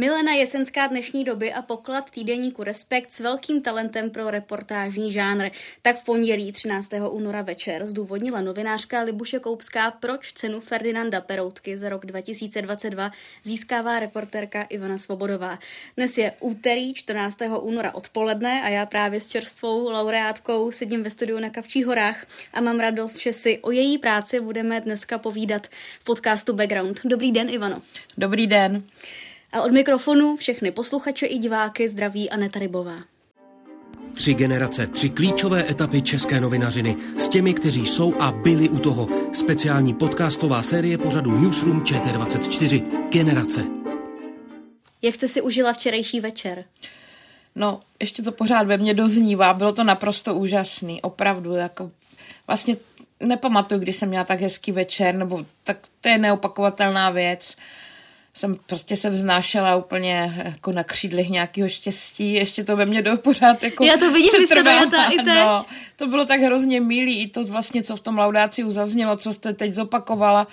Milena Jesenská dnešní doby a poklad týdeníku Respekt s velkým talentem pro reportážní žánr. Tak v pondělí 13. února večer zdůvodnila novinářka Libuše Koupská, proč cenu Ferdinanda Peroutky za rok 2022 získává reportérka Ivana Svobodová. Dnes je úterý 14. února odpoledne a já právě s čerstvou laureátkou sedím ve studiu na Kavčích horách a mám radost, že si o její práci budeme dneska povídat v podcastu Background. Dobrý den, Ivano. Dobrý den. A od mikrofonu všechny posluchače i diváky zdraví Aneta Rybová. Tři generace, tři klíčové etapy české novinařiny s těmi, kteří jsou a byli u toho. Speciální podcastová série pořadu Newsroom ČT24. Generace. Jak jste si užila včerejší večer? No, ještě to pořád ve mně doznívá. Bylo to naprosto úžasný. Opravdu, jako vlastně nepamatuju, kdy jsem měla tak hezký večer, nebo tak to je neopakovatelná věc jsem prostě se vznášela úplně jako na křídlech nějakého štěstí, ještě to ve mně do pořád jako Já to vidím, vy jste i teď. No, to bylo tak hrozně milý, i to vlastně, co v tom laudáciu zaznělo, co jste teď zopakovala,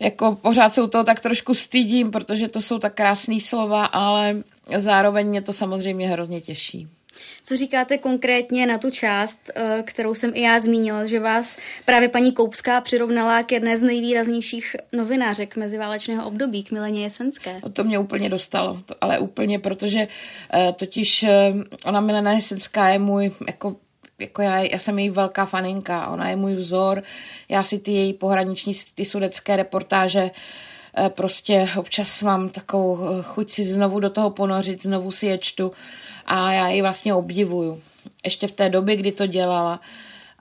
jako pořád se u toho tak trošku stydím, protože to jsou tak krásné slova, ale zároveň mě to samozřejmě hrozně těší. Co říkáte konkrétně na tu část, eh, kterou jsem i já zmínila, že vás právě paní Koupská přirovnala k jedné z nejvýraznějších novinářek meziválečného období, k Mileně Jesenské? No to mě úplně dostalo, ale úplně, protože uh, totiž uh, ona Milena Jesenská je můj jako jako já, já jsem její velká faninka, ona je můj vzor, já si ty její pohraniční, ty sudecké reportáže prostě občas mám takovou chuť si znovu do toho ponořit, znovu si je čtu a já ji vlastně obdivuju. Ještě v té době, kdy to dělala.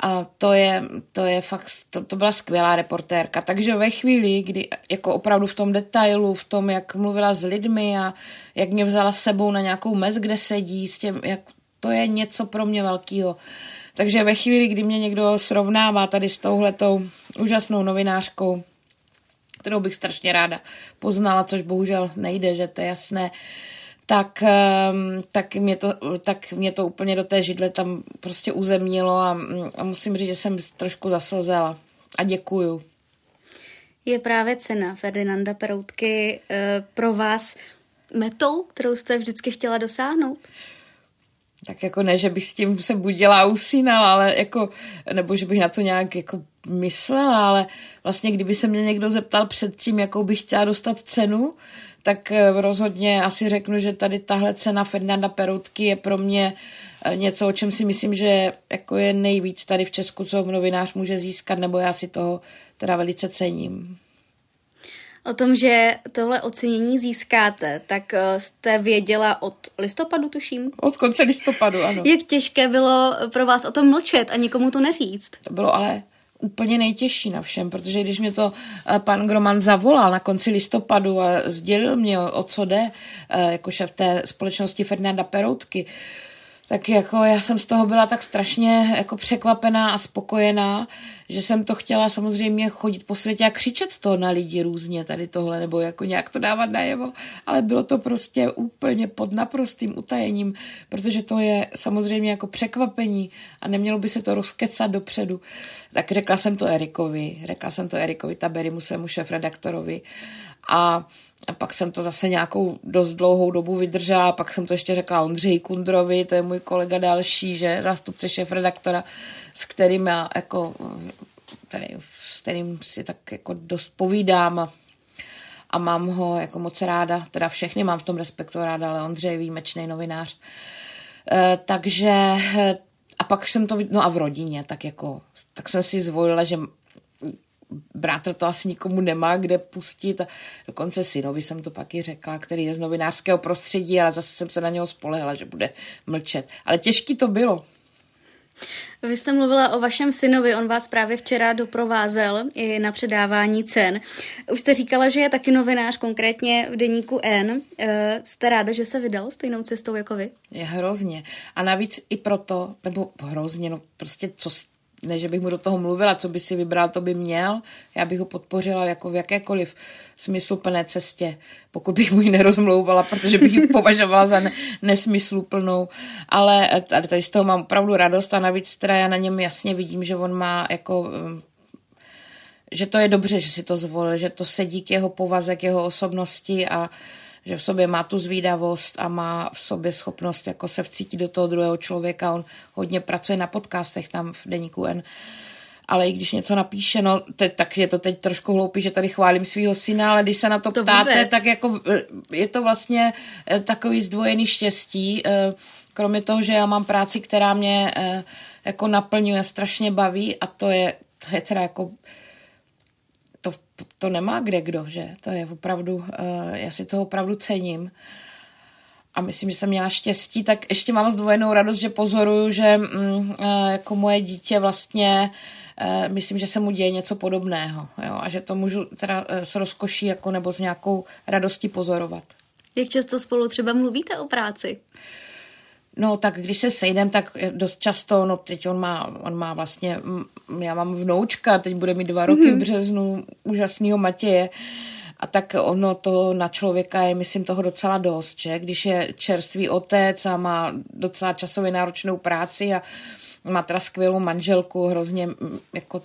A to je, to je fakt, to, to byla skvělá reportérka. Takže ve chvíli, kdy jako opravdu v tom detailu, v tom, jak mluvila s lidmi a jak mě vzala s sebou na nějakou mez, kde sedí, s těm, jak, to je něco pro mě velkého. Takže ve chvíli, kdy mě někdo srovnává tady s touhletou úžasnou novinářkou, kterou bych strašně ráda poznala, což bohužel nejde, že to je jasné, tak, ehm, tak, mě to, tak mě to úplně do té židle tam prostě uzemnilo a, a musím říct, že jsem trošku zaslzela. A děkuju. Je právě cena Ferdinanda Peroutky e, pro vás metou, kterou jste vždycky chtěla dosáhnout? Tak jako ne, že bych s tím se budila a usínala, ale jako, nebo že bych na to nějak jako myslela, ale vlastně kdyby se mě někdo zeptal předtím, jakou bych chtěla dostat cenu, tak eh, rozhodně asi řeknu, že tady tahle cena Ferdinanda Peroutky je pro mě eh, něco, o čem si myslím, že jako je nejvíc tady v Česku, co novinář může získat, nebo já si toho teda velice cením. O tom, že tohle ocenění získáte, tak eh, jste věděla od listopadu, tuším? Od konce listopadu, ano. Jak těžké bylo pro vás o tom mlčet a nikomu to neříct? To bylo ale úplně nejtěžší na všem, protože když mě to eh, pan Groman zavolal na konci listopadu a sdělil mě, o co jde, jako šéf té společnosti Fernanda Peroutky, tak jako já jsem z toho byla tak strašně jako překvapená a spokojená, že jsem to chtěla samozřejmě chodit po světě a křičet to na lidi různě tady tohle, nebo jako nějak to dávat najevo, ale bylo to prostě úplně pod naprostým utajením, protože to je samozřejmě jako překvapení a nemělo by se to rozkecat dopředu. Tak řekla jsem to Erikovi, řekla jsem to Erikovi Taberimu, svému šéf-redaktorovi a a pak jsem to zase nějakou dost dlouhou dobu vydržela, pak jsem to ještě řekla Ondřeji Kundrovi, to je můj kolega další, že? Zástupce šéf-redaktora, s kterým já jako, tady, s kterým si tak jako dost povídám. A, a mám ho jako moc ráda, teda všechny mám v tom respektu ráda, ale Ondřej je výjimečný novinář. E, takže a pak jsem to, no a v rodině, tak jako, tak jsem si zvolila, že bratr to asi nikomu nemá kde pustit. Dokonce synovi jsem to pak i řekla, který je z novinářského prostředí, ale zase jsem se na něho spolehla, že bude mlčet. Ale těžký to bylo. Vy jste mluvila o vašem synovi, on vás právě včera doprovázel i na předávání cen. Už jste říkala, že je taky novinář, konkrétně v deníku N. Eh, jste ráda, že se vydal stejnou cestou jako vy? Je hrozně. A navíc i proto, nebo hrozně, no prostě co, ne, že bych mu do toho mluvila, co by si vybral, to by měl. Já bych ho podpořila jako v jakékoliv smysluplné cestě, pokud bych mu ji nerozmlouvala, protože bych ji považovala za ne- nesmysluplnou. Ale eh, tady, z toho mám opravdu radost a navíc teda já na něm jasně vidím, že on má jako eh, že to je dobře, že si to zvolil, že to sedí k jeho povaze, k jeho osobnosti a že v sobě má tu zvídavost a má v sobě schopnost jako se vcítit do toho druhého člověka. On hodně pracuje na podcastech tam v Deníku N. Ale i když něco napíše, no, te, tak je to teď trošku hloupý, že tady chválím svého syna, ale když se na to, to ptáte, vůbec. tak jako eh, je to vlastně eh, takový zdvojený štěstí. Eh, kromě toho, že já mám práci, která mě jako naplňuje, strašně baví a to je, to je teda jako to, to nemá kde kdo, že? To je opravdu, uh, já si toho opravdu cením. A myslím, že jsem měla štěstí, tak ještě mám zdvojenou radost, že pozoruju, že mm, uh, jako moje dítě vlastně uh, myslím, že se mu děje něco podobného. Jo? A že to můžu teda s rozkoší jako nebo s nějakou radostí pozorovat. Jak často spolu třeba mluvíte o práci? Uh, No tak když se sejdem, tak dost často, no teď on má, on má vlastně, já mám vnoučka, teď bude mít dva roky mm-hmm. v březnu, úžasného Matěje. A tak ono to na člověka je, myslím, toho docela dost, že? Když je čerstvý otec a má docela časově náročnou práci a má teda skvělou manželku, hrozně jako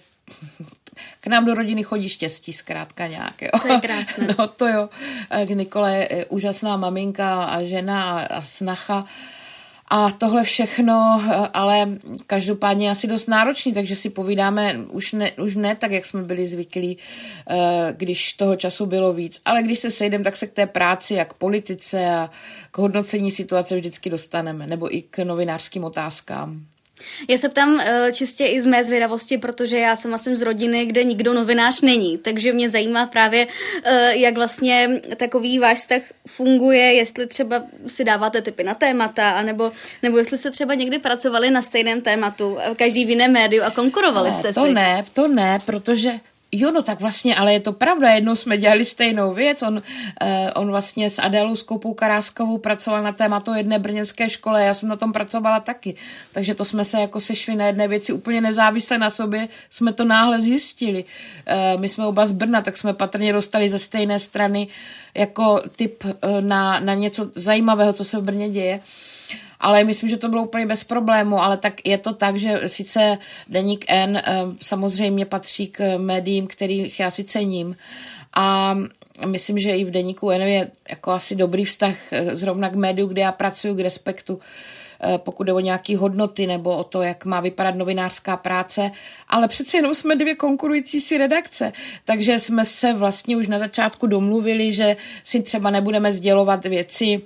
k nám do rodiny chodí štěstí zkrátka nějak. Jo. To je krásné. No to jo. Nikola je úžasná maminka a žena a, a snacha a tohle všechno, ale každopádně asi dost náročný, takže si povídáme už ne, už ne tak, jak jsme byli zvyklí, eh, když toho času bylo víc. Ale když se sejdeme, tak se k té práci a k politice a k hodnocení situace vždycky dostaneme, nebo i k novinářským otázkám. Já se ptám uh, čistě i z mé zvědavosti, protože já sama jsem z rodiny, kde nikdo novinář není, takže mě zajímá právě, uh, jak vlastně takový váš vztah funguje, jestli třeba si dáváte typy na témata, anebo, nebo jestli se třeba někdy pracovali na stejném tématu, eh, každý v jiném médiu a konkurovali ne, jste to si. To ne, to ne, protože Jo, no tak vlastně, ale je to pravda, jednou jsme dělali stejnou věc, on, eh, on vlastně s Adélou Skoupou Karáskovou pracoval na tématu jedné brněnské škole, já jsem na tom pracovala taky, takže to jsme se jako sešli na jedné věci úplně nezávisle na sobě, jsme to náhle zjistili. Eh, my jsme oba z Brna, tak jsme patrně dostali ze stejné strany jako typ eh, na, na něco zajímavého, co se v Brně děje. Ale myslím, že to bylo úplně bez problému, ale tak je to tak, že sice Deník N eh, samozřejmě patří k médiím, kterých já si cením. A myslím, že i v Deníku N je jako asi dobrý vztah eh, zrovna k médiu, kde já pracuji, k respektu pokud jde o nějaké hodnoty nebo o to, jak má vypadat novinářská práce, ale přeci jenom jsme dvě konkurující si redakce, takže jsme se vlastně už na začátku domluvili, že si třeba nebudeme sdělovat věci,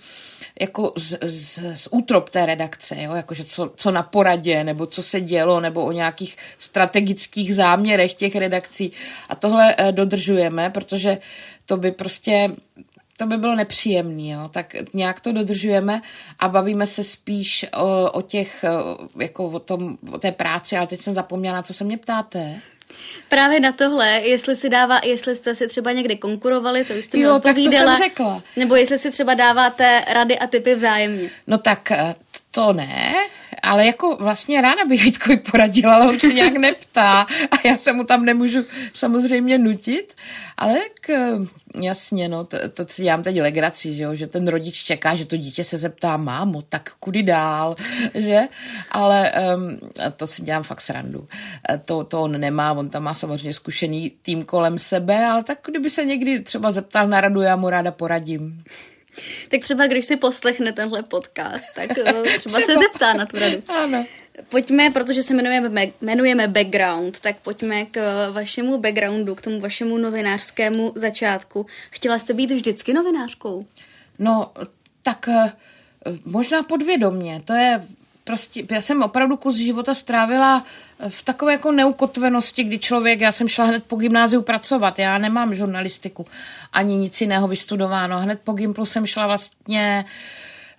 jako z, z, z útrop té redakce, jo? Jakože co, co na poradě, nebo co se dělo, nebo o nějakých strategických záměrech těch redakcí. A tohle eh, dodržujeme, protože to by prostě to by bylo nepříjemný, jo? tak nějak to dodržujeme a bavíme se spíš o, o těch, jako o, tom, o té práci, ale teď jsem zapomněla, na co se mě ptáte. Právě na tohle, jestli si dává, jestli jste si třeba někdy konkurovali, to už jste mi jo, odpovídala. tak to jsem řekla. Nebo jestli si třeba dáváte rady a typy vzájemně. No tak eh, to ne, ale jako vlastně ráda bych Vítkovi poradila, ale on se nějak neptá a já se mu tam nemůžu samozřejmě nutit, ale k, jasně, no, to, to si dělám teď legraci, že, jo, že ten rodič čeká, že to dítě se zeptá, mámo, tak kudy dál, že, ale um, to si dělám fakt srandu. E, to, to on nemá, on tam má samozřejmě zkušený tým kolem sebe, ale tak kdyby se někdy třeba zeptal na radu, já mu ráda poradím. Tak třeba když si poslechne tenhle podcast, tak eh, třeba, třeba. se zeptá na tu radu. Ano. Pojďme, protože se jmenujeme, jmenujeme Background, tak pojďme k eh, vašemu backgroundu, k tomu vašemu novinářskému začátku. Chtěla jste být vždycky novinářkou? No, tak eh, možná podvědomně. To je prostě, já jsem opravdu kus života strávila v takové jako neukotvenosti, kdy člověk, já jsem šla hned po gymnáziu pracovat, já nemám žurnalistiku ani nic jiného vystudováno. Hned po gimplu jsem šla vlastně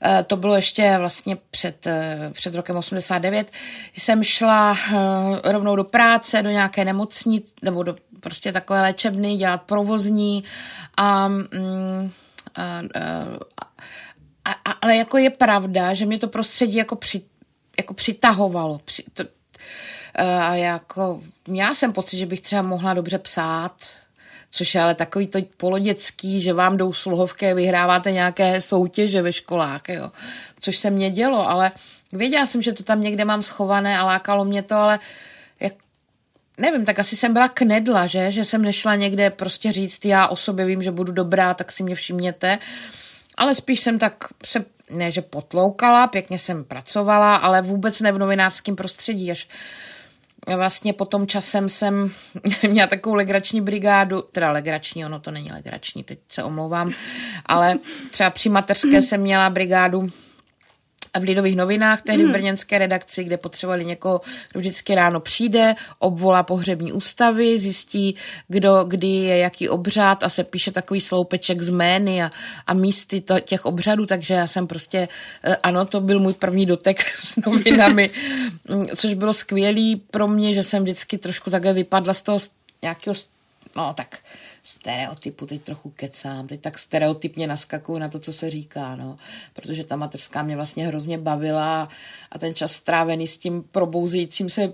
eh, to bylo ještě vlastně před, eh, před rokem 89, jsem šla eh, rovnou do práce, do nějaké nemocní, nebo do prostě takové léčebny, dělat provozní a, mm, a, a, a ale jako je pravda, že mě to prostředí jako, při, jako přitahovalo. Při, to, a jako, já jsem pocit, že bych třeba mohla dobře psát, což je ale takový to poloděcký, že vám jdou sluhovky, vyhráváte nějaké soutěže ve školách, jo. což se mě dělo, ale věděla jsem, že to tam někde mám schované a lákalo mě to, ale jak, nevím, tak asi jsem byla knedla, že, že jsem nešla někde prostě říct, já o sobě vím, že budu dobrá, tak si mě všimněte, ale spíš jsem tak se, ne, že potloukala, pěkně jsem pracovala, ale vůbec ne v novinářském prostředí, až vlastně potom časem jsem měla takovou legrační brigádu, teda legrační, ono to není legrační, teď se omlouvám, ale třeba při materské jsem měla brigádu v Lidových novinách, tehdy v hmm. brněnské redakci, kde potřebovali někoho, kdo vždycky ráno přijde, obvolá pohřební ústavy, zjistí, kdo, kdy je jaký obřad a se píše takový sloupeček z jmény a, a místy to, těch obřadů, takže já jsem prostě, eh, ano, to byl můj první dotek s novinami, což bylo skvělý pro mě, že jsem vždycky trošku takhle vypadla z toho nějakého, no tak stereotypu, teď trochu kecám, teď tak stereotypně naskakuju na to, co se říká, no, protože ta mateřská mě vlastně hrozně bavila a ten čas strávený s tím probouzejícím se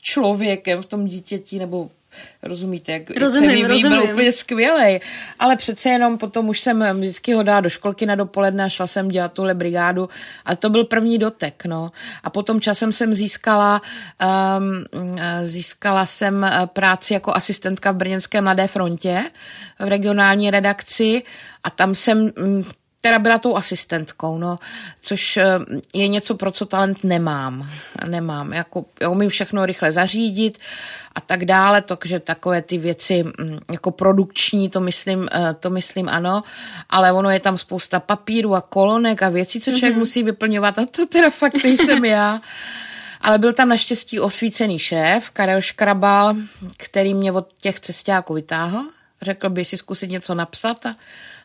člověkem v tom dítěti nebo Rozumíte, jak, rozumím, jak se vyvíjí, byl úplně skvělý. Ale přece jenom potom už jsem vždycky ho dala do školky na dopoledne a šla jsem dělat tuhle brigádu. A to byl první dotek, no. A potom časem jsem získala, um, získala jsem práci jako asistentka v Brněnské Mladé frontě v regionální redakci a tam jsem teda byla tou asistentkou, no, což eh, je něco, pro co talent nemám. Nemám, jako, já umím všechno rychle zařídit a tak dále, takže takové ty věci mm, jako produkční, to myslím, eh, to myslím ano, ale ono je tam spousta papíru a kolonek a věcí, co člověk mm-hmm. musí vyplňovat a to teda fakt nejsem já. Ale byl tam naštěstí osvícený šéf, Karel Škrabal, který mě od těch cestáků vytáhl. Řekl by si zkusit něco napsat a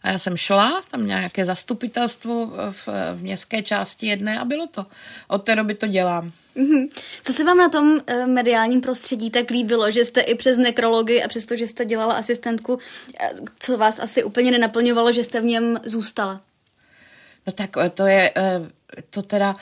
a já jsem šla, tam nějaké zastupitelstvo v, v městské části jedné a bylo to. Od té doby to dělám. Mm-hmm. Co se vám na tom e, mediálním prostředí tak líbilo, že jste i přes nekrologii a přesto, že jste dělala asistentku, e, co vás asi úplně nenaplňovalo, že jste v něm zůstala? No tak eh, to je, to teda,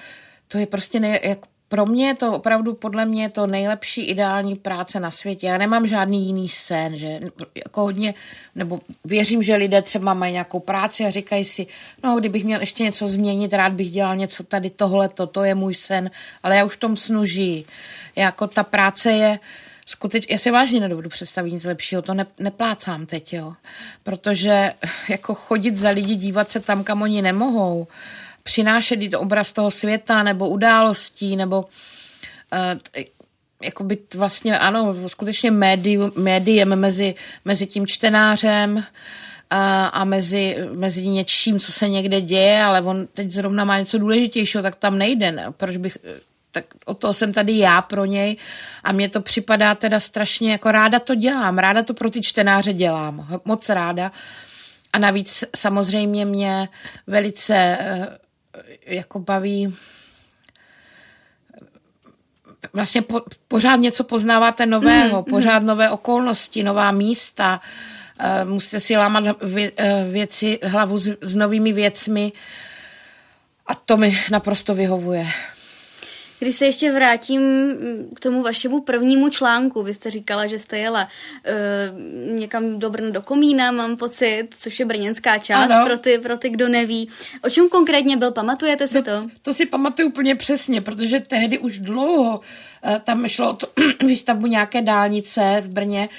to je prostě ne, jak pro mě je to opravdu podle mě to nejlepší ideální práce na světě. Já nemám žádný jiný sen, že jako hodně, nebo věřím, že lidé třeba mají nějakou práci a říkají si, no kdybych měl ještě něco změnit, rád bych dělal něco tady tohle, to, to je můj sen, ale já už v tom snu žiji. Jako ta práce je, skutečně, já si vážně nedovedu představit nic lepšího, to ne, neplácám teď, jo. Protože jako chodit za lidi, dívat se tam, kam oni nemohou, přinášet obraz toho světa nebo událostí nebo jako by vlastně, ano, skutečně médium, médiem mezi, mezi tím čtenářem a, a mezi, mezi něčím, co se někde děje, ale on teď zrovna má něco důležitějšího, tak tam nejde. Ne? Proč bych, tak o toho jsem tady já pro něj a mně to připadá teda strašně, jako ráda to dělám, ráda to pro ty čtenáře dělám, moc ráda. A navíc samozřejmě mě velice jako baví vlastně po, pořád něco poznáváte nového, mm, pořád mm. nové okolnosti, nová místa, uh, musíte si lámat vě, uh, věci, hlavu s, s novými věcmi a to mi naprosto vyhovuje. Když se ještě vrátím mm, k tomu vašemu prvnímu článku, vy jste říkala, že jste jela uh, někam do Brna do Komína, mám pocit, což je brněnská část pro ty, pro ty, kdo neví. O čem konkrétně byl, pamatujete si no, to? To si pamatuju úplně přesně, protože tehdy už dlouho uh, tam šlo o výstavbu nějaké dálnice v Brně,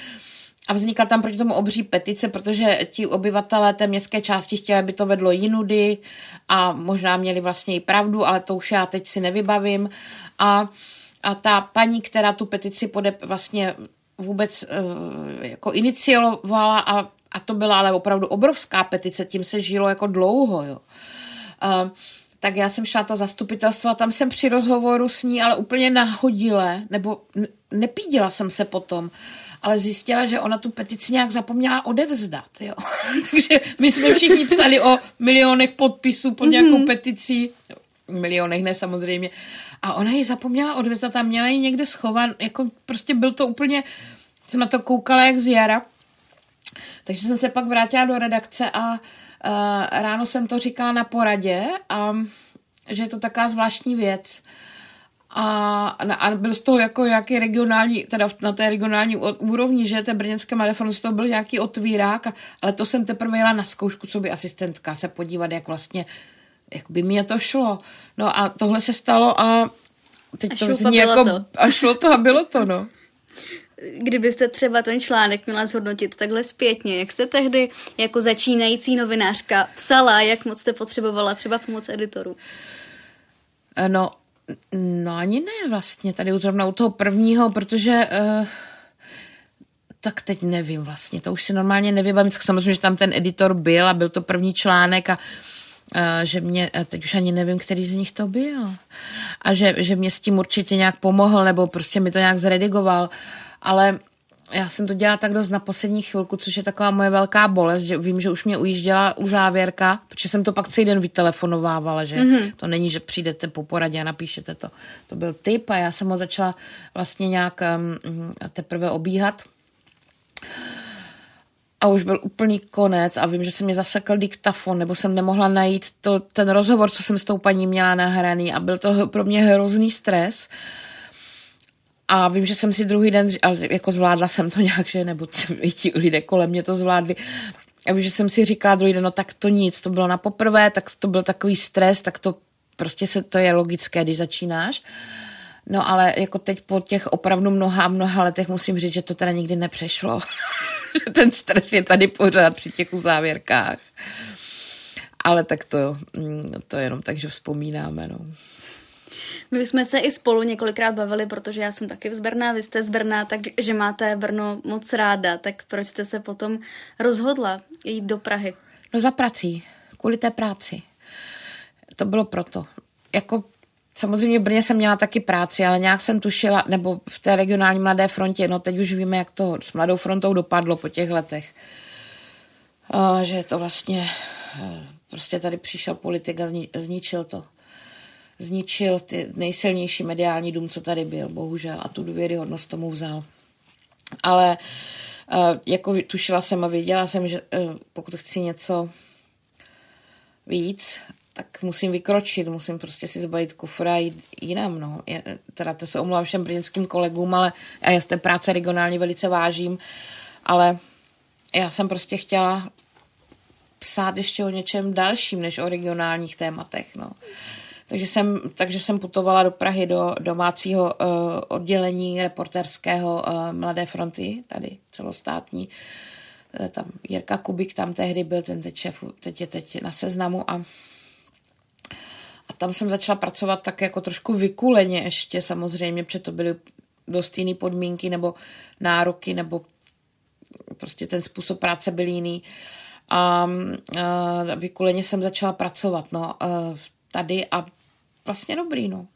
a vznikla tam proti tomu obří petice, protože ti obyvatelé té městské části chtěli, aby to vedlo jinudy a možná měli vlastně i pravdu, ale to už já teď si nevybavím. A, a ta paní, která tu petici pode, vlastně vůbec uh, jako iniciovala a, a to byla ale opravdu obrovská petice, tím se žilo jako dlouho, jo. Uh, tak já jsem šla to zastupitelstvo a tam jsem při rozhovoru s ní ale úplně nahodile, nebo nepídila jsem se potom, ale zjistila, že ona tu petici nějak zapomněla odevzdat. Jo. Takže my jsme všichni psali o milionech podpisů pod nějakou mm-hmm. peticí, milionech ne samozřejmě, a ona ji zapomněla odevzdat a měla ji někde schovan, jako prostě byl to úplně, jsem na to koukala jak z jara, takže jsem se pak vrátila do redakce a uh, ráno jsem to říkala na poradě a že je to taková zvláštní věc. A, a byl z toho jako nějaký regionální, teda na té regionální úrovni, že té brněnské marafonu z toho byl nějaký otvírák, a, ale to jsem teprve jela na zkoušku, co by asistentka, se podívat, jak vlastně, jak by mě to šlo. No a tohle se stalo a teď a to zní jako, to. a šlo to a bylo to, no. Kdybyste třeba ten článek měla zhodnotit takhle zpětně, jak jste tehdy jako začínající novinářka psala, jak moc jste potřebovala třeba pomoc editorů? No, no ani ne vlastně, tady zrovna u toho prvního, protože uh, tak teď nevím vlastně, to už si normálně nevím, samozřejmě, že tam ten editor byl a byl to první článek a uh, že mě, teď už ani nevím, který z nich to byl. A že, že mě s tím určitě nějak pomohl nebo prostě mi to nějak zredigoval, ale já jsem to dělala tak dost na poslední chvilku, což je taková moje velká bolest, že vím, že už mě ujížděla u závěrka, protože jsem to pak celý den vytelefonovávala, že mm-hmm. to není, že přijdete po poradě a napíšete to. To byl typ a já jsem ho začala vlastně nějak um, teprve obíhat. A už byl úplný konec a vím, že se mě zasekl diktafon, nebo jsem nemohla najít to, ten rozhovor, co jsem s tou paní měla nahraný a byl to pro mě hrozný stres. Uh, a vím, že jsem si druhý den, ale jako zvládla jsem to nějak, že, nebo ti lidé kolem mě to zvládli. A vím, že jsem si říkala druhý den, no tak to nic, to bylo na poprvé, tak to byl takový stres, tak to prostě se, to je logické, když začínáš. No ale jako teď po těch opravdu mnoha mnoha letech musím říct, že to teda nikdy nepřešlo. že ten stres je tady pořád při těch uzávěrkách. Ale tak to, mm, to jenom tak, že vzpomínáme. No. My jsme se i spolu několikrát bavili, protože já jsem taky z Brna, vy jste z Brna, takže máte Brno moc ráda. Tak proč jste se potom rozhodla jít do Prahy? No za prací, kvůli té práci. To bylo proto. Jako Samozřejmě v Brně jsem měla taky práci, ale nějak jsem tušila, nebo v té regionální mladé frontě, no teď už víme, jak to s mladou frontou dopadlo po těch letech. že to vlastně, eh, prostě tady přišel politik a zničil to zničil ty nejsilnější mediální dům, co tady byl, bohužel, a tu důvěryhodnost tomu vzal. Ale uh, jako tušila jsem a věděla jsem, že uh, pokud chci něco víc, tak musím vykročit, musím prostě si zbavit kufra a jít jinam. No. Je, teda to se omlouvám všem brněnským kolegům, ale já z té práce regionálně velice vážím, ale já jsem prostě chtěla psát ještě o něčem dalším, než o regionálních tématech. No. Takže jsem, takže jsem putovala do Prahy do domácího uh, oddělení reporterského uh, Mladé fronty, tady celostátní. Uh, tam Jirka Kubik tam tehdy byl, ten teď, šef, teď je teď na seznamu a a tam jsem začala pracovat tak jako trošku vykuleně ještě samozřejmě, protože to byly dost jiné podmínky nebo nároky, nebo prostě ten způsob práce byl jiný. A uh, vykuleně jsem začala pracovat no, tady a vlastně dobrý, no.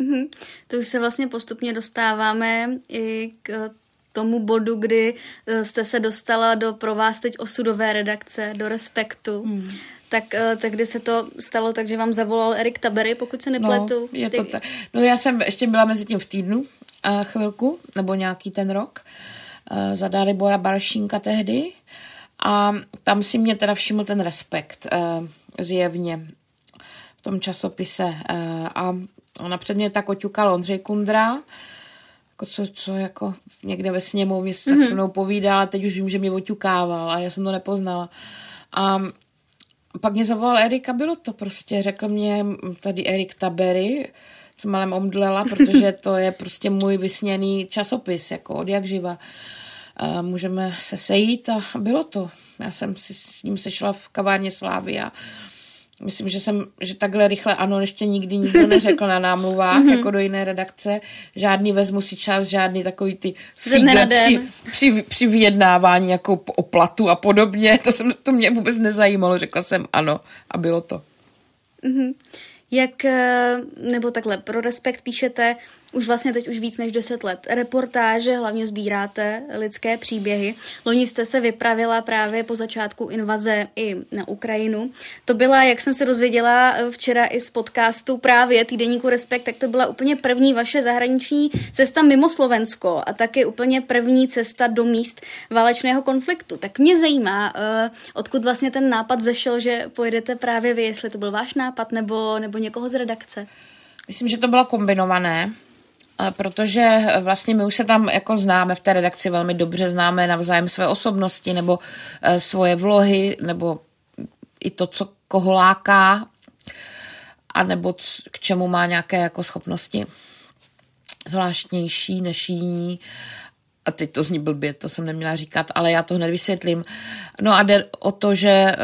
Mm-hmm. To už se vlastně postupně dostáváme i k tomu bodu, kdy eh, jste se dostala do pro vás teď osudové redakce, do Respektu. Mm. Tak, eh, tak kdy se to stalo, takže vám zavolal Erik Tabery, pokud se nepletu. No, je to tak. No já jsem ještě byla mezi tím v týdnu a chvilku, nebo nějaký ten rok, za Dalibora Baršínka tehdy. A tam si mě teda všiml ten respekt zjevně v tom časopise. Eh, a ona před mě tak oťukal Ondřej Kundra, jako co, co jako někde ve sněmovně mm-hmm. tak mhm. se mnou povídal a teď už vím, že mě oťukával a já jsem to nepoznala. A pak mě zavolal Erika, bylo to prostě, řekl mě tady Erik Tabery, co malem omdlela, protože to je prostě můj vysněný časopis, jako od jak živa. A můžeme se sejít a bylo to. Já jsem si s ním sešla v kavárně Slávy a Myslím, že jsem, že takhle rychle ano, ještě nikdy nikdo neřekl na námluvách, mm-hmm. jako do jiné redakce. Žádný vezmu si čas, žádný takový ty figle při, při, při vyjednávání jako o platu a podobně. To, jsem, to mě vůbec nezajímalo. Řekla jsem ano a bylo to. Mm-hmm. Jak, eh, nebo takhle, pro Respekt píšete už vlastně teď už víc než 10 let. Reportáže hlavně sbíráte lidské příběhy. Loni jste se vypravila právě po začátku invaze i na Ukrajinu. To byla, jak jsem se dozvěděla včera i z podcastu právě týdeníku Respekt, tak to byla úplně první vaše zahraniční cesta mimo Slovensko a taky úplně první cesta do míst válečného konfliktu. Tak mě zajímá, eh, odkud vlastně ten nápad zešel, že pojedete právě vy, jestli to byl váš nápad nebo, nebo někoho z redakce. Myslím, že to bylo kombinované, protože vlastně my už se tam jako známe v té redakci velmi dobře, známe navzájem své osobnosti nebo eh, svoje vlohy, nebo i to, co koho láká, a nebo k čemu má nějaké jako schopnosti zvláštnější než jiní a teď to zní blbě, to jsem neměla říkat, ale já to hned vysvětlím. No a jde o to, že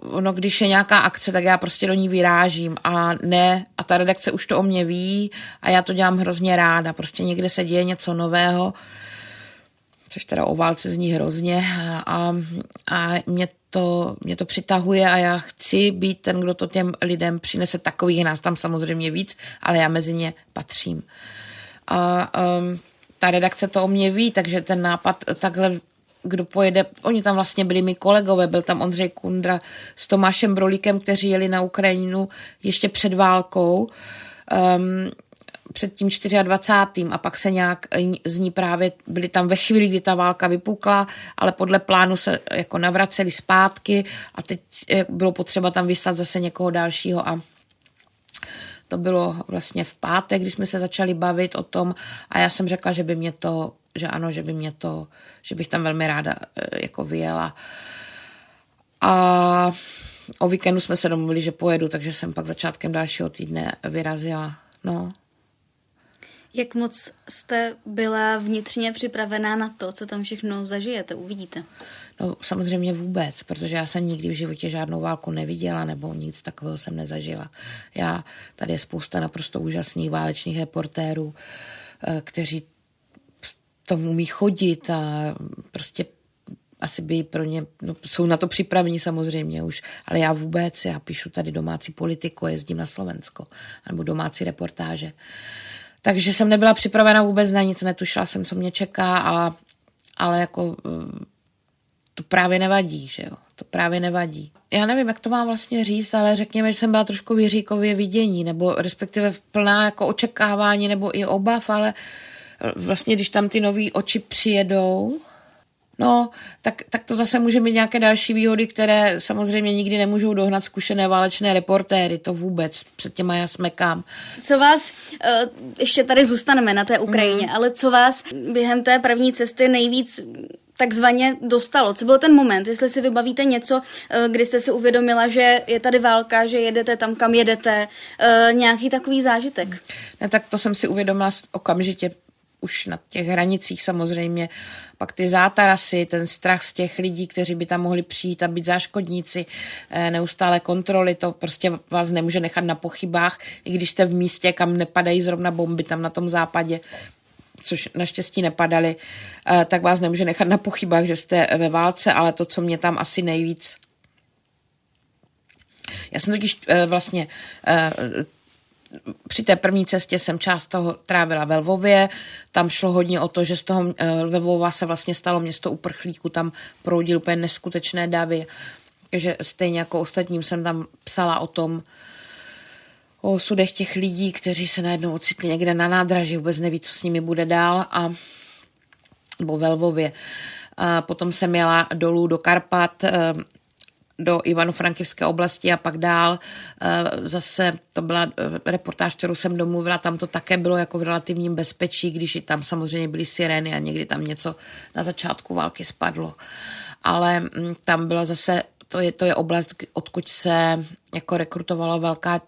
ono, když je nějaká akce, tak já prostě do ní vyrážím a ne, a ta redakce už to o mě ví a já to dělám hrozně ráda. Prostě někde se děje něco nového, což teda o válce zní hrozně a, a mě to, mě to přitahuje a já chci být ten, kdo to těm lidem přinese. Takových nás tam samozřejmě víc, ale já mezi ně patřím. A um, ta redakce to o mě ví, takže ten nápad takhle kdo pojede, oni tam vlastně byli mi kolegové, byl tam Ondřej Kundra s Tomášem Brolíkem, kteří jeli na Ukrajinu ještě před válkou, um, před tím 24. a pak se nějak z ní právě byli tam ve chvíli, kdy ta válka vypukla, ale podle plánu se jako navraceli zpátky a teď eh, bylo potřeba tam vystat zase někoho dalšího a to bylo vlastně v pátek, kdy jsme se začali bavit o tom a já jsem řekla, že by mě to, že ano, že by mě to, že bych tam velmi ráda eh, jako vyjela. A o víkendu jsme se domluvili, že pojedu, takže jsem pak začátkem dalšího týdne vyrazila. No. Jak moc jste byla vnitřně připravená na to, co tam všechno zažijete, uvidíte? No samozřejmě vůbec, protože já jsem nikdy v životě žádnou válku neviděla nebo nic takového jsem nezažila. Já, tady je spousta naprosto úžasných válečných reportérů, eh, kteří tomu umí chodit a prostě asi by pro ně, no, jsou na to připraveni samozřejmě už, ale já vůbec, já píšu tady domácí politiku, jezdím na Slovensko, nebo domácí reportáže. Takže jsem nebyla připravena vůbec na nic, netušila jsem, co mě čeká, a, ale jako eh, to právě nevadí, že jo. To právě nevadí. Já nevím, jak to mám vlastně říct, ale řekněme, že jsem byla trošku věříkově vidění, nebo respektive plná jako očekávání, nebo i obav, ale vlastně, když tam ty nový oči přijedou, No, tak, tak to zase může mít nějaké další výhody, které samozřejmě nikdy nemůžou dohnat zkušené válečné reportéry, to vůbec, před těma já smekám. Co vás, eh, ještě tady zůstaneme na té Ukrajině, mm. ale co vás během té první cesty nejvíc takzvaně dostalo? Co byl ten moment, jestli si vybavíte něco, eh, kdy jste si uvědomila, že je tady válka, že jedete tam, kam jedete, eh, nějaký takový zážitek? Ne, tak to jsem si uvědomila okamžitě už na těch hranicích samozřejmě, pak ty zátarasy, ten strach z těch lidí, kteří by tam mohli přijít a být záškodníci, eh, neustále kontroly, to prostě vás nemůže nechat na pochybách, i když jste v místě, kam nepadají zrovna bomby tam na tom západě, což naštěstí nepadaly, eh, tak vás nemůže nechat na pochybách, že jste ve válce, ale to, co mě tam asi nejvíc já jsem totiž eh, vlastně eh, při té první cestě jsem část toho trávila ve Lvově, tam šlo hodně o to, že z toho Lvova se vlastně stalo město uprchlíků, tam proudil úplně neskutečné davy, takže stejně jako ostatním jsem tam psala o tom, o osudech těch lidí, kteří se najednou ocitli někde na nádraží, vůbec neví, co s nimi bude dál a nebo ve Lvově. A potom jsem jela dolů do Karpat, eh, do Ivano-Frankivské oblasti a pak dál. Eh, zase to byla eh, reportáž, kterou jsem domluvila, tam to také bylo jako v relativním bezpečí, když i tam samozřejmě byly sirény a někdy tam něco na začátku války spadlo. Ale mm, tam byla zase, to je, to je oblast, odkud se jako rekrutovala velká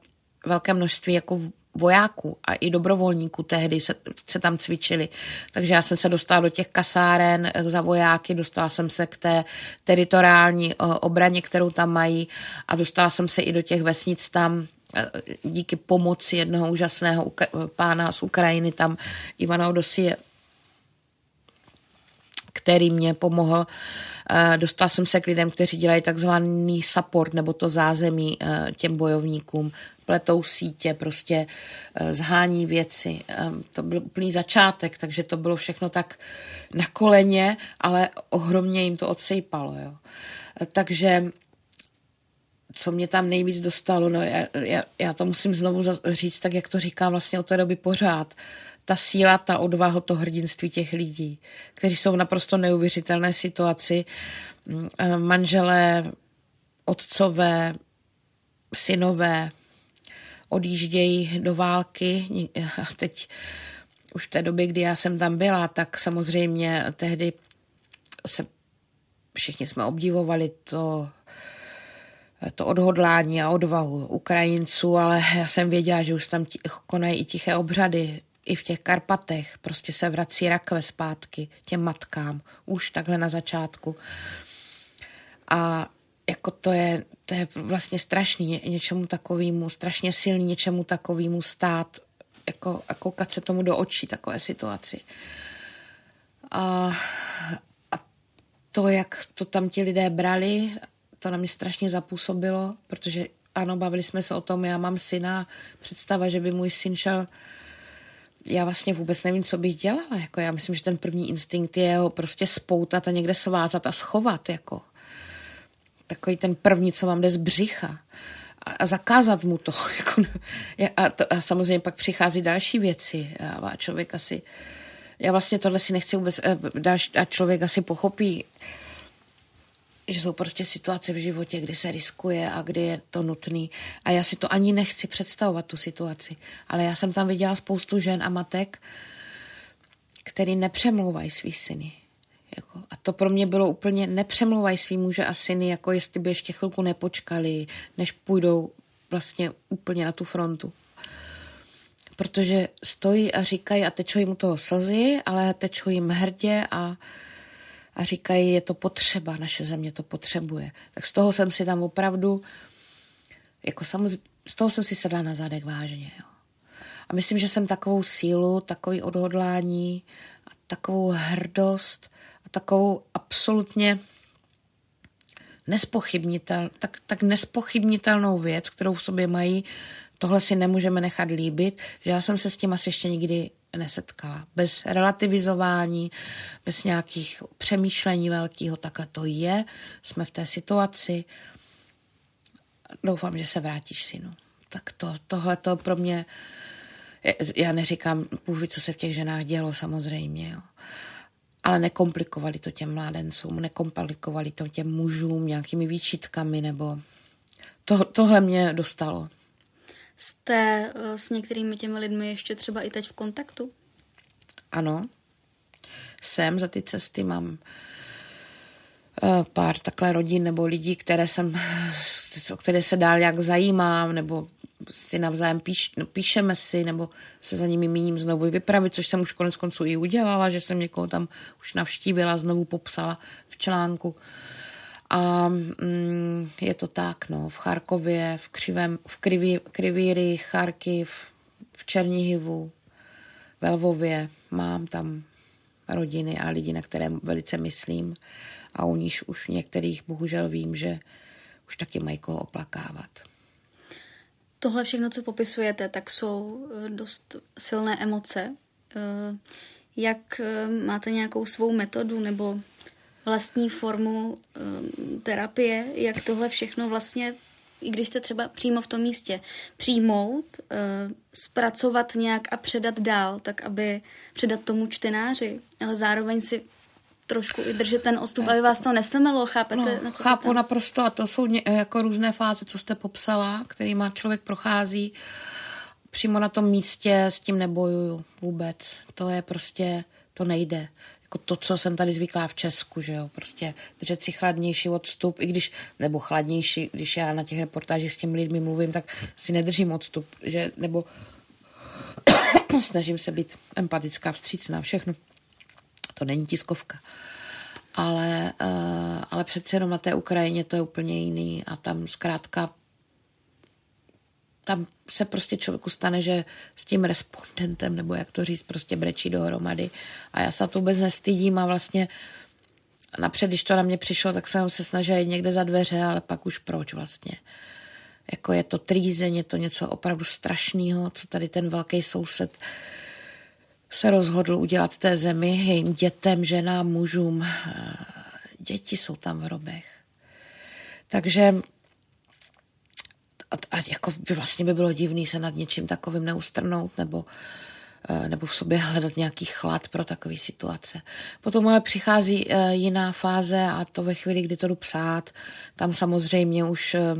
velké množství jako vojáků a i dobrovolníků tehdy se, se tam cvičili. Takže já jsem se dostala do těch kasáren eh, za vojáky, dostala jsem se k té teritoriální eh, obraně, kterou tam mají a dostala jsem se i do těch vesnic tam eh, díky pomoci jednoho úžasného pána z Ukrajiny, tam Ivana Odosie, který mě pomohl. Dostala jsem se k lidem, kteří dělají takzvaný support nebo to zázemí těm bojovníkům pletou sítě, prostě zhání věci. To byl úplný začátek, takže to bylo všechno tak na koleně, ale ohromně jim to odsejpalo. Jo. Takže co mě tam nejvíc dostalo, no já, já, já to musím znovu říct, tak jak to říkám vlastně od té doby pořád, ta síla, ta odvaha, to hrdinství těch lidí, kteří jsou v naprosto neuvěřitelné situaci, mm, eh, manželé, otcové, synové odjíždějí do války. A teď už v té době, kdy já jsem tam byla, tak samozřejmě tehdy se všichni jsme obdivovali to to odhodlání a odvahu Ukrajinců, ale já jsem věděla, že už tam konají i tiché obřady, i v těch Karpatech. Prostě se vrací rakve zpátky těm matkám, už takhle na začátku. A jako to je, to je vlastně strašný něčemu takovému, strašně silný něčemu takovému stát jako, a koukat se tomu do očí, takové situaci. A, a to, jak to tam ti lidé brali to na mě strašně zapůsobilo, protože ano, bavili jsme se o tom, já mám syna, představa, že by můj syn šel já vlastně vůbec nevím, co bych dělala. Jako já myslím, že ten první instinkt je ho prostě spoutat a někde svázat a schovat. Jako. Takový ten první, co vám jde z břicha. A, a zakázat mu to. Jako, a, to. A samozřejmě pak přichází další věci. A člověk asi... Já vlastně tohle si nechci vůbec... Eh, a člověk asi pochopí, že jsou prostě situace v životě, kdy se riskuje a kdy je to nutný. A já si to ani nechci představovat, tu situaci. Ale já jsem tam viděla spoustu žen a matek, který nepřemlouvají svý syny. Jako, a to pro mě bylo úplně, nepřemlouvají svý muže a syny, jako jestli by ještě chvilku nepočkali, než půjdou vlastně úplně na tu frontu. Protože stojí a říkají a tečou jim toho slzy, ale tečou jim hrdě a a říkají, je to potřeba, naše země to potřebuje. Tak z toho jsem si tam opravdu, jako samozřejmě, z toho jsem si sedla na zadek vážně. Jo. A myslím, že jsem takovou sílu, takový odhodlání a takovou hrdost a takovou absolutně nespochybnitel, tak, tak nespochybnitelnou věc, kterou v sobě mají, tohle si nemůžeme nechat líbit, že já jsem se s tím asi ještě nikdy nesetkala. Bez relativizování, bez nějakých přemýšlení velkého, takhle to je, jsme v té situaci. Doufám, že se vrátíš, synu. Tak to, tohle to pro mě, já neříkám, půvy, co se v těch ženách dělo, samozřejmě, jo. Ale nekomplikovali to těm mládencům, nekomplikovali to těm mužům nějakými výčitkami, nebo to, tohle mě dostalo. Jste eh, s některými těmi lidmi ještě třeba i teď v kontaktu? Ano. Jsem za ty cesty, mám eh, pár takhle rodin nebo lidí, které jsem, o které se dál nějak zajímám, nebo si navzájem píš, no, píšeme si, nebo se za nimi míním znovu vypravit, což jsem už konec konců i udělala, že jsem někoho tam už navštívila, znovu popsala v článku. Uh, a mm, je to tak, no, v Charkově, v, Křivém, v Kriví, Krivíry, Charkiv, v Černihivu, ve Lvově. Mám tam rodiny a lidi, na které velice myslím a u níž už některých bohužel vím, že už taky mají koho oplakávat. Tohle všechno, co popisujete, tak jsou eh, dost silné emoce. Eh, jak eh, máte nějakou svou metodu nebo vlastní formu um, terapie, jak tohle všechno vlastně, i když jste třeba přímo v tom místě, přijmout, uh, zpracovat nějak a předat dál, tak aby předat tomu čtenáři, ale zároveň si trošku i držet ten odstup, aby vás to neslemelo, chápete? No, na co chápu tam... naprosto a to jsou ně, jako různé fáze, co jste popsala, kterýma člověk prochází. Přímo na tom místě s tím nebojuju vůbec. To je prostě, to nejde jako to, co jsem tady zvyklá v Česku, že jo, prostě držet si chladnější odstup, i když, nebo chladnější, když já na těch reportážích s těmi lidmi mluvím, tak si nedržím odstup, že, nebo snažím se být empatická, vstřícná, všechno. To není tiskovka. Ale, uh, ale přece jenom na té Ukrajině to je úplně jiný a tam zkrátka tam se prostě člověku stane, že s tím respondentem, nebo jak to říct, prostě brečí dohromady. A já se to vůbec nestydím a vlastně napřed, když to na mě přišlo, tak jsem se snažila jít někde za dveře, ale pak už proč vlastně. Jako je to trýzeň, je to něco opravdu strašného, co tady ten velký soused se rozhodl udělat té zemi, jejím dětem, ženám, mužům. Děti jsou tam v hrobech. Takže a, a jako by vlastně by bylo divný se nad něčím takovým neustrnout nebo, eh, nebo v sobě hledat nějaký chlad pro takové situace. Potom ale přichází eh, jiná fáze a to ve chvíli, kdy to jdu psát, tam samozřejmě už eh,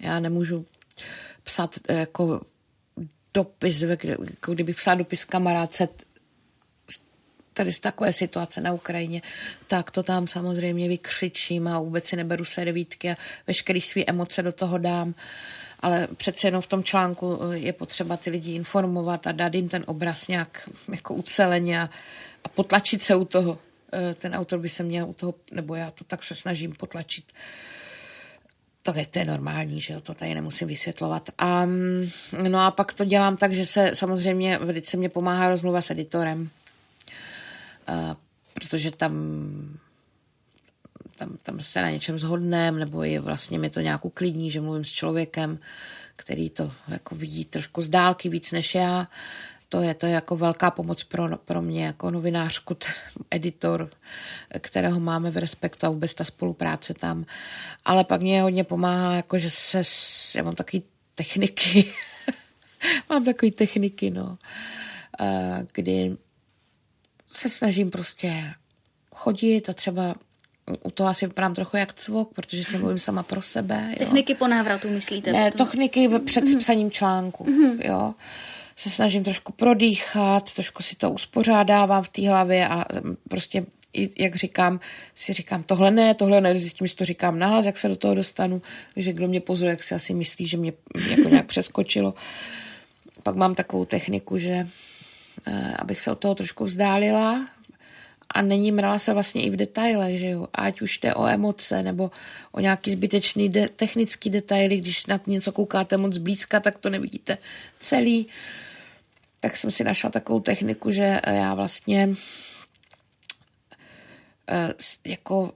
já nemůžu psát jako dopis, jako kdybych psal dopis kamarádce tady z takové situace na Ukrajině, tak to tam samozřejmě vykřičím a vůbec si neberu servítky a veškerý svý emoce do toho dám. Ale přece jenom v tom článku eh, je potřeba ty lidi informovat a dát jim ten obraz nějak jako uceleně a, a potlačit se u toho. Eh, ten autor by se měl u toho, nebo já to tak se snažím potlačit. To je, to je normální, že jo, to tady nemusím vysvětlovat. A, mm, no a pak to dělám tak, že se samozřejmě velice mě pomáhá rozmluva s editorem protože tam, tam, tam se na něčem zhodneme, nebo je vlastně mi to nějak uklidní, že mluvím s člověkem, který to jako vidí trošku z dálky víc než já. To je, to je jako velká pomoc pro, pro mě jako novinářku, editor, kterého máme v respektu a vůbec ta spolupráce tam. Ale pak mě hodně pomáhá, jako že se, já mám takový techniky, mám takový techniky, no, kdy se snažím prostě chodit a třeba u toho asi vypadám trochu jak cvok, protože si mluvím sama pro sebe. Jo. Techniky po návratu myslíte? Ne, potom? techniky před mm-hmm. psaním článku, mm-hmm. jo. Se snažím trošku prodýchat, trošku si to uspořádávám v té hlavě a prostě jak říkám, si říkám, tohle ne, tohle ne, zjistím, že to říkám nahlas, jak se do toho dostanu, že kdo mě pozoruje, jak si asi myslí, že mě jako nějak přeskočilo. Pak mám takovou techniku, že abych se od toho trošku vzdálila a není mrala se vlastně i v detailech, že jo, ať už jde o emoce nebo o nějaký zbytečný de- technický detaily, když na něco koukáte moc blízka, tak to nevidíte celý. Tak jsem si našla takovou techniku, že já vlastně eh, jako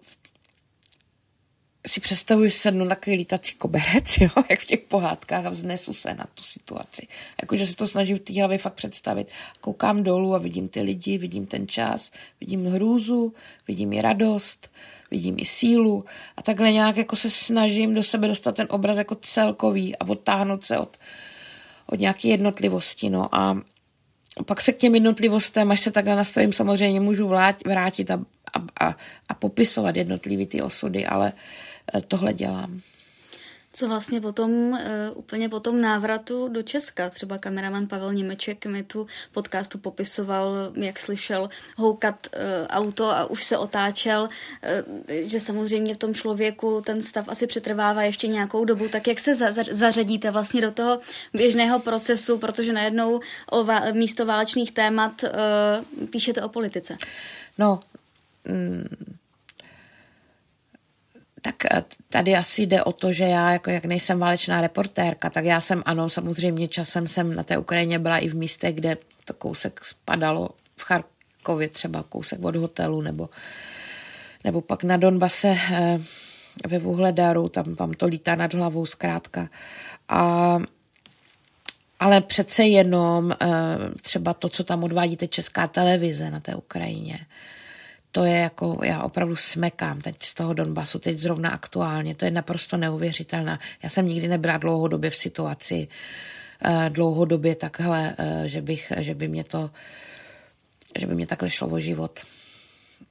si představuji sednu na takový lítací koberec, jo, jak v těch pohádkách a vznesu se na tu situaci. Jakože se to snažím v té hlavě fakt představit. Koukám dolů a vidím ty lidi, vidím ten čas, vidím hrůzu, vidím i radost, vidím i sílu a takhle nějak jako se snažím do sebe dostat ten obraz jako celkový a odtáhnout se od, od nějaké jednotlivosti, no a pak se k těm jednotlivostem, až se takhle nastavím, samozřejmě můžu vrátit a, a, a, a popisovat jednotlivý ty osudy, ale uh, tohle dělám. Co vlastně potom, uh, úplně po tom návratu do Česka, třeba kameraman Pavel Němeček mi tu podcastu popisoval, jak slyšel houkat uh, auto a už se otáčel, že samozřejmě v tom člověku ten stav asi přetrvává ještě nějakou dobu, tak jak se za, za, zařadíte vlastně do toho běžného procesu, protože najednou o va, místo válečných témat píšete o politice? No, mm tak eh, tady asi jde o to, že já, jako jak nejsem válečná reportérka, tak já jsem, ano, samozřejmě časem jsem na té Ukrajině byla i v místech, kde to kousek spadalo v Charkově třeba kousek od hotelu, nebo, nebo pak na Donbase eh, ve Vuhledaru, tam, tam to lítá nad hlavou zkrátka. A ale přece jenom eh, třeba to, co tam odvádíte Česká televize na té Ukrajině, to je jako, já opravdu smekám teď z toho Donbasu, teď zrovna aktuálně, to je naprosto neuvěřitelné. Já jsem nikdy nebyla dlouhodobě v situaci, eh, dlouhodobě takhle, eh, že, bych, že by mě to, že by mě takhle šlo o život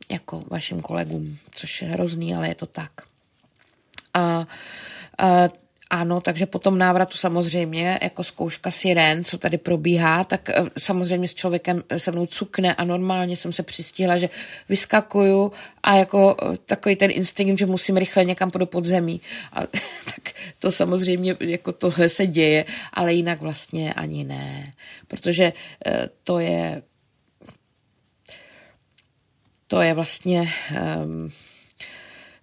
jako vašim kolegům, což je hrozný, ale je to tak. A, a ano, takže po tom návratu samozřejmě jako zkouška sirén, co tady probíhá, tak eh, samozřejmě s člověkem se mnou cukne a normálně jsem se přistihla, že vyskakuju a jako eh, takový ten instinkt, že musím rychle někam do podzemí. A, tak to samozřejmě jako tohle se děje, ale jinak vlastně ani ne, protože eh, to je to je vlastně um,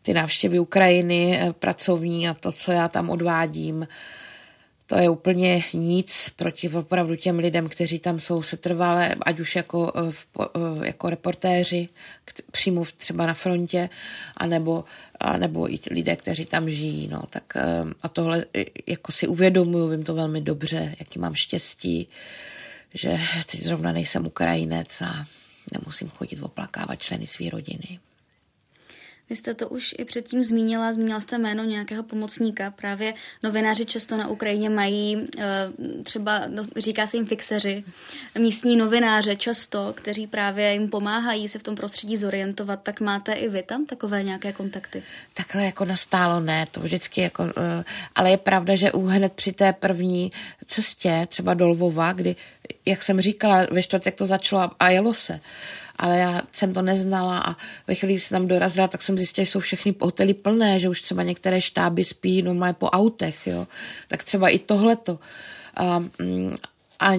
ty návštěvy Ukrajiny, eh, pracovní a to, co já tam odvádím, to je úplně nic proti opravdu těm lidem, kteří tam jsou setrvalé, ať už jako, jako reportéři, přímo třeba na frontě, anebo, anebo i lidé, kteří tam žijí. No, tak a tohle jako si uvědomuju, vím to velmi dobře, jaký mám štěstí, že teď zrovna nejsem Ukrajinec a nemusím chodit oplakávat členy své rodiny. Vy jste to už i předtím zmínila, zmínila jste jméno nějakého pomocníka. Právě novináři často na Ukrajině mají eh, třeba, no, říká se jim fixeři, místní novináře často, kteří právě jim pomáhají se v tom prostředí zorientovat. Tak máte i vy tam takové nějaké kontakty? Takhle jako nastálo ne, to vždycky jako, eh, ale je pravda, že hned při té první cestě, třeba do Lvova, kdy, jak jsem říkala, ve čtvrtek to začalo a jelo se, ale já jsem to neznala a ve chvíli, kdy jsem tam dorazila, tak jsem zjistila, že jsou všechny hotely plné, že už třeba některé štáby spí normálně po autech, jo. Tak třeba i tohleto. A, mm, a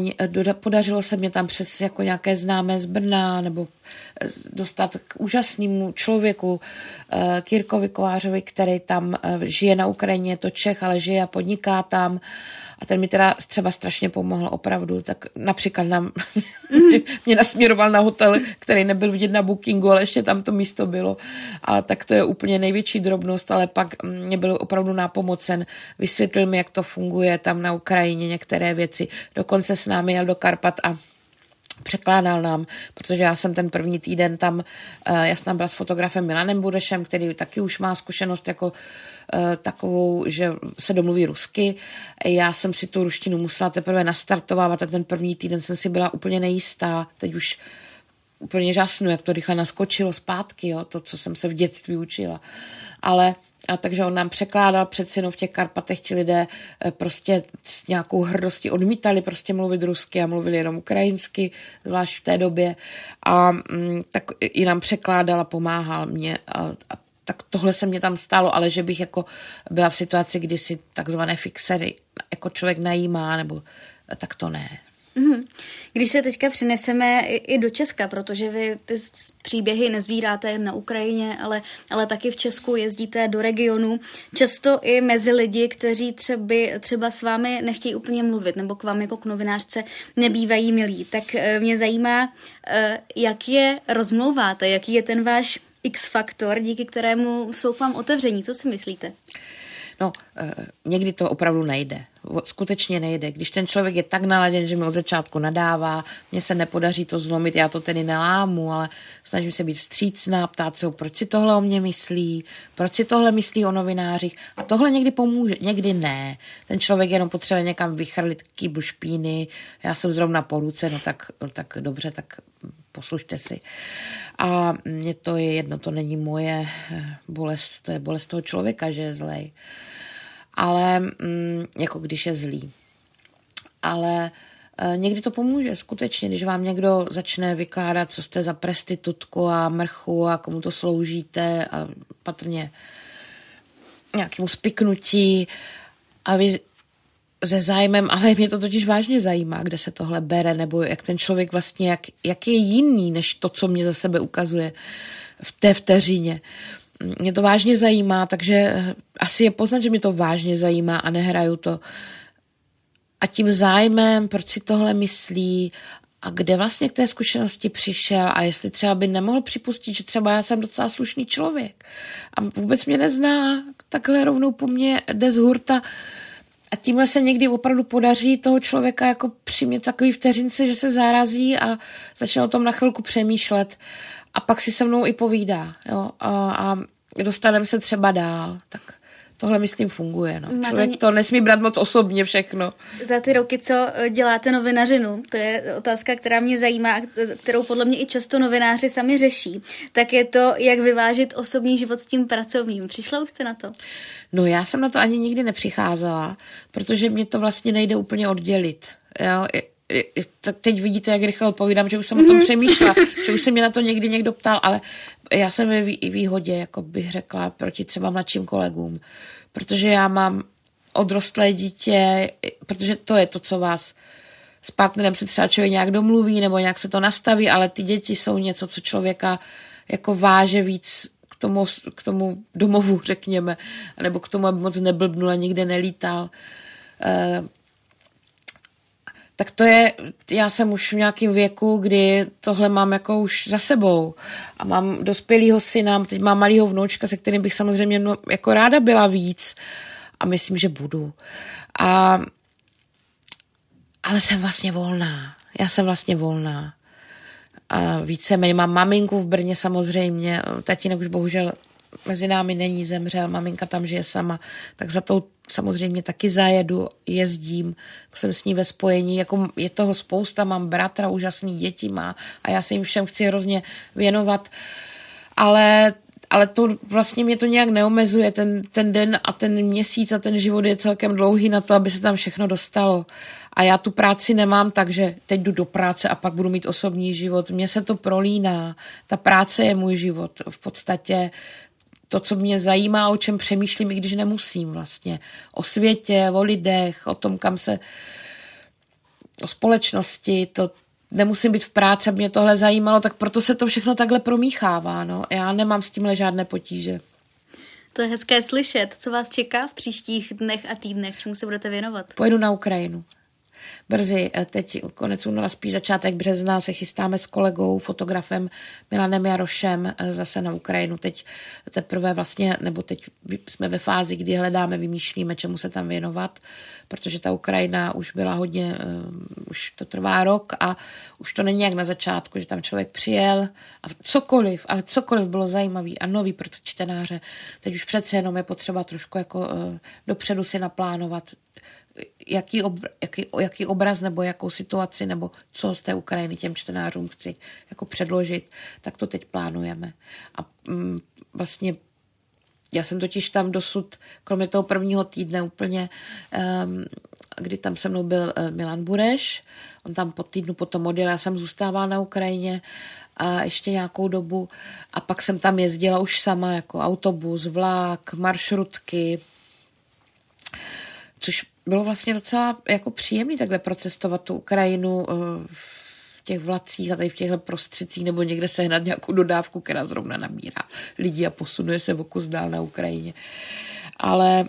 podařilo se mě tam přes jako nějaké známé z Brna nebo eh, dostat k úžasnému člověku, eh, Kirkovi Kovářovi, který tam eh, žije na Ukrajině, je to Čech, ale žije a podniká tam a ten mi teda třeba strašně pomohl opravdu, tak například nám, mm. mě nasměroval na hotel, který nebyl vidět na bookingu, ale ještě tam to místo bylo. A tak to je úplně největší drobnost, ale pak mě byl opravdu nápomocen. Vysvětlil mi, jak to funguje tam na Ukrajině, některé věci. Dokonce s námi jel do Karpat a překládal nám, protože já jsem ten první týden tam, eh, já jsem tam byla s fotografem Milanem Budešem, který taky už má zkušenost jako Eh, takovou, že se domluví rusky. Já jsem si tu ruštinu musela teprve nastartovat a ten první týden jsem si byla úplně nejistá. Teď už úplně žasnu, jak to rychle naskočilo zpátky, jo, to, co jsem se v dětství učila. Ale a takže on nám překládal přeci jenom v těch Karpatech ti lidé eh, prostě s nějakou hrdostí odmítali prostě mluvit rusky a mluvili jenom ukrajinsky, zvlášť v té době. A mm, tak i nám překládal a pomáhal mě. A, a tak tohle se mě tam stalo, ale že bych jako byla v situaci, kdy si takzvané fixery jako člověk najímá, nebo tak to ne. Mhm. Když se teďka přineseme i do Česka, protože vy ty příběhy nezvíráte na Ukrajině, ale, ale taky v Česku jezdíte do regionu, často i mezi lidi, kteří třeba, třeba s vámi nechtějí úplně mluvit, nebo k vám jako k novinářce nebývají milí. Tak eh, mě zajímá, eh, jak je rozmlouváte, jaký je ten váš X-faktor, díky kterému jsou k vám otevření. Co si myslíte? No, eh, někdy to opravdu nejde. Skutečně nejde. Když ten člověk je tak naladěn, že mi od začátku nadává, mně se nepodaří to zlomit, já to tedy nelámu, ale snažím se být vstřícná, ptát se, proč si tohle o mě myslí, proč si tohle myslí o novinářích. A tohle někdy pomůže, někdy ne. Ten člověk jenom potřebuje někam vychrlit kýbl špíny, já jsem zrovna po ruce, no tak, no tak dobře, tak poslušte si. A mně to je jedno, to není moje bolest, to je bolest toho člověka, že je zlej. Ale mm, jako když je zlý. Ale e, někdy to pomůže, skutečně, když vám někdo začne vykládat, co jste za prestitutku a mrchu a komu to sloužíte a patrně nějakému spiknutí a vy se zájmem, ale mě to totiž vážně zajímá, kde se tohle bere, nebo jak ten člověk vlastně, jak, jak je jiný, než to, co mě za sebe ukazuje v té vteřině. Mě to vážně zajímá, takže asi je poznat, že mě to vážně zajímá a nehraju to. A tím zájmem, proč si tohle myslí a kde vlastně k té zkušenosti přišel a jestli třeba by nemohl připustit, že třeba já jsem docela slušný člověk a vůbec mě nezná, takhle rovnou po mně jde z hurta a tímhle se někdy opravdu podaří toho člověka jako přimět takový vteřince, že se zarazí a začne o tom na chvilku přemýšlet a pak si se mnou i povídá. Jo? A, a dostaneme se třeba dál. Tak tohle, myslím, funguje. No. Člověk to nesmí brát moc osobně všechno. Za ty roky, co děláte novinařinu, to je otázka, která mě zajímá, kterou podle mě i často novináři sami řeší, tak je to, jak vyvážit osobní život s tím pracovním. Přišla už jste na to? No já jsem na to ani nikdy nepřicházela, protože mě to vlastně nejde úplně oddělit. Jo? tak teď vidíte, jak rychle odpovídám, že už jsem o tom mhm. přemýšlela, že už se mě na to někdy někdo ptal, ale já jsem ve výhodě, jako bych řekla, proti třeba mladším kolegům, protože já mám odrostlé dítě, protože to je to, co vás s partnerem se třeba člověk nějak domluví nebo nějak se to nastaví, ale ty děti jsou něco, co člověka jako váže víc k tomu, k tomu domovu, řekněme, nebo k tomu, aby moc neblbnul a nikde nelítal. Tak to je, já jsem už v nějakém věku, kdy tohle mám jako už za sebou a mám dospělýho syna, teď mám malýho vnoučka, se kterým bych samozřejmě no, jako ráda byla víc a myslím, že budu. A, ale jsem vlastně volná. Já jsem vlastně volná. A víceméně mám maminku v Brně samozřejmě, tatínek už bohužel mezi námi není, zemřel, maminka tam žije sama, tak za tou samozřejmě taky zajedu, jezdím, jsem s ní ve spojení, jako je toho spousta, mám bratra, úžasný děti má a já se jim všem chci hrozně věnovat, ale ale to vlastně mě to nějak neomezuje. Ten, ten den a ten měsíc a ten život je celkem dlouhý na to, aby se tam všechno dostalo. A já tu práci nemám tak, že teď jdu do práce a pak budu mít osobní život. Mně se to prolíná. Ta práce je můj život. V podstatě to, co mě zajímá, o čem přemýšlím, i když nemusím vlastně. O světě, o lidech, o tom, kam se o společnosti, to nemusím být v práci, aby mě tohle zajímalo, tak proto se to všechno takhle promíchává. No. Já nemám s tímhle žádné potíže. To je hezké slyšet. Co vás čeká v příštích dnech a týdnech? Čemu se budete věnovat? Pojedu na Ukrajinu brzy, eh, teď konec února, spíš začátek března, se chystáme s kolegou, fotografem Milanem Jarošem eh, zase na Ukrajinu. Teď teprve vlastně, nebo teď jsme ve fázi, kdy hledáme, vymýšlíme, čemu se tam věnovat, protože ta Ukrajina už byla hodně, uh, už to trvá rok a už to není jak na začátku, že tam člověk přijel a cokoliv, ale cokoliv bylo zajímavý a nový pro čtenáře. Teď už přece jenom je potřeba trošku jako dopředu si naplánovat, jaký, ob, jaký, jaký obraz nebo jakou situaci nebo co z té Ukrajiny těm čtenářům chci jako předložit, tak to teď plánujeme. A mm, vlastně já jsem totiž tam dosud, kromě toho prvního týdne úplně, um, kdy tam se mnou byl uh, Milan Bureš, on tam po týdnu potom odjel, já jsem zůstávala na Ukrajině a ještě nějakou dobu a pak jsem tam jezdila už sama jako autobus, vlak, maršrutky, což bylo vlastně docela jako příjemný takhle procestovat tu Ukrajinu eh, v těch vlacích a tady v těchto prostředcích nebo někde sehnat nějakou dodávku, která zrovna nabírá lidí a posunuje se o kus dál na Ukrajině. Ale,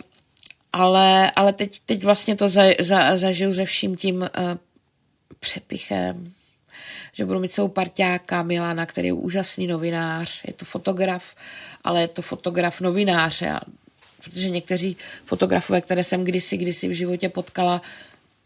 ale, ale teď, teď vlastně to za, za, zažiju se vším tím uh, přepichem, že budu mít celou parťáka Milana, který je úžasný novinář, je to fotograf, ale je to fotograf novinář. Já protože někteří fotografové, které jsem kdysi, kdysi v životě potkala,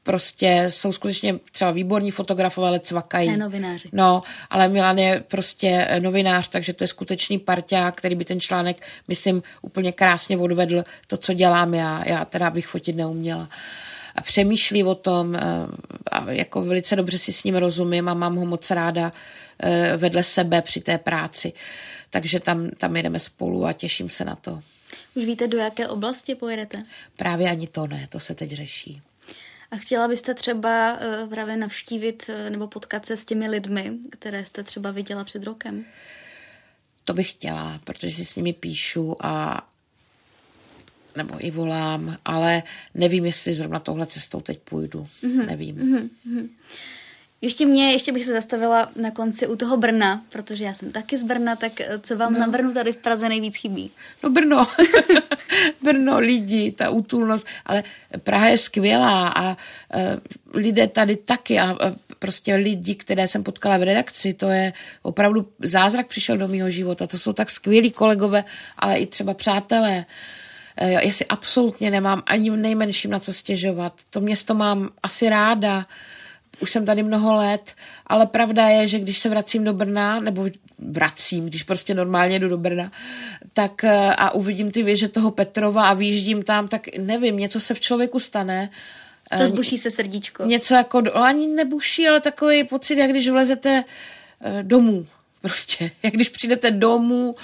prostě jsou skutečně třeba výborní fotografové, ale cvakají. Ne novináři. No, ale Milan je prostě novinář, takže to je skutečný parťák, který by ten článek, myslím, úplně krásně odvedl to, co dělám já. Já teda bych fotit neuměla. A přemýšlí o tom eh, a jako velice dobře si s ním rozumím a mám ho moc ráda eh, vedle sebe při té práci. Takže tam, tam jedeme spolu a těším se na to. Už víte, do jaké oblasti pojedete? Právě ani to ne, to se teď řeší. A chtěla byste třeba uh, právě navštívit uh, nebo potkat se s těmi lidmi, které jste třeba viděla před rokem? To bych chtěla, protože si s nimi píšu a nebo i volám, ale nevím, jestli zrovna touhle cestou teď půjdu. Mm-hmm. Nevím. Mm-hmm. Ještě mě, ještě bych se zastavila na konci u toho Brna, protože já jsem taky z Brna, tak eh, co vám no. na Brnu tady v Praze nejvíc chybí? No Brno. Brno, lidi, ta útulnost, ale Praha je skvělá a uh, lidé tady taky a uh, prostě lidi, které jsem potkala v redakci, to je opravdu zázrak přišel do mého života. To jsou tak skvělí kolegové, ale i třeba přátelé. Já si absolutně nemám ani v nejmenším na co stěžovat. To město mám asi ráda. Už jsem tady mnoho let, ale pravda je, že když se vracím do Brna, nebo vracím, když prostě normálně jdu do Brna, tak eh, a uvidím ty věže toho Petrova a výjíždím tam, tak nevím, něco se v člověku stane. Rozbuší se srdíčko. Něco jako, ani nebuší, ale takový pocit, jak když vlezete eh, domů. Prostě, jak když přijdete domů,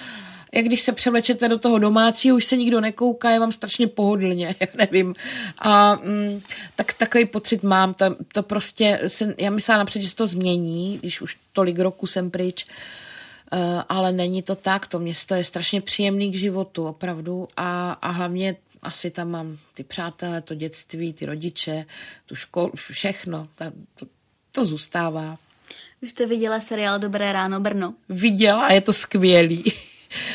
jak když se převlečete do toho domácího, už se nikdo nekouká, je vám strašně pohodlně, já nevím. A mm, tak takový pocit mám, to, to prostě, se, já myslela napřed, že se to změní, když už tolik roku jsem pryč, uh, ale není to tak, to město je strašně příjemný k životu, opravdu, a, a hlavně asi tam mám ty přátelé, to dětství, ty rodiče, tu školu, všechno, to, to zůstává. Už jste viděla seriál Dobré ráno Brno? Viděla a je to skvělý.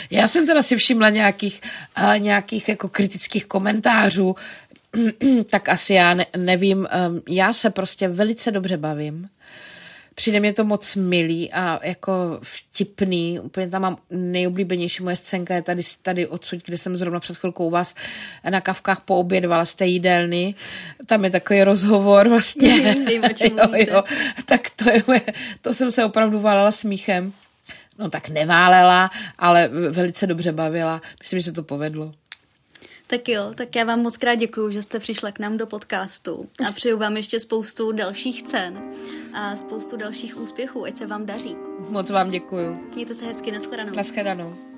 Já jsem teda si všimla nějakých, uh, nějakých jako kritických komentářů, tak asi já ne, nevím. Um, já se prostě velice dobře bavím. Přijde mě to moc milý a jako vtipný. Úplně tam mám nejoblíbenější moje scénka je tady, tady odsud, kde jsem zrovna před chvilkou u vás na kavkách poobědvala z té jídelny. Tam je takový rozhovor vlastně. Vím, jo, jo. Tak to, je moje, to jsem se opravdu válela smíchem. No tak neválela, ale velice dobře bavila. Myslím, že se to povedlo. Tak jo, tak já vám moc krát děkuji, že jste přišla k nám do podcastu a přeju vám ještě spoustu dalších cen a spoustu dalších úspěchů, ať se vám daří. Moc vám děkuji. Mějte se hezky, nashledanou. Nashledanou.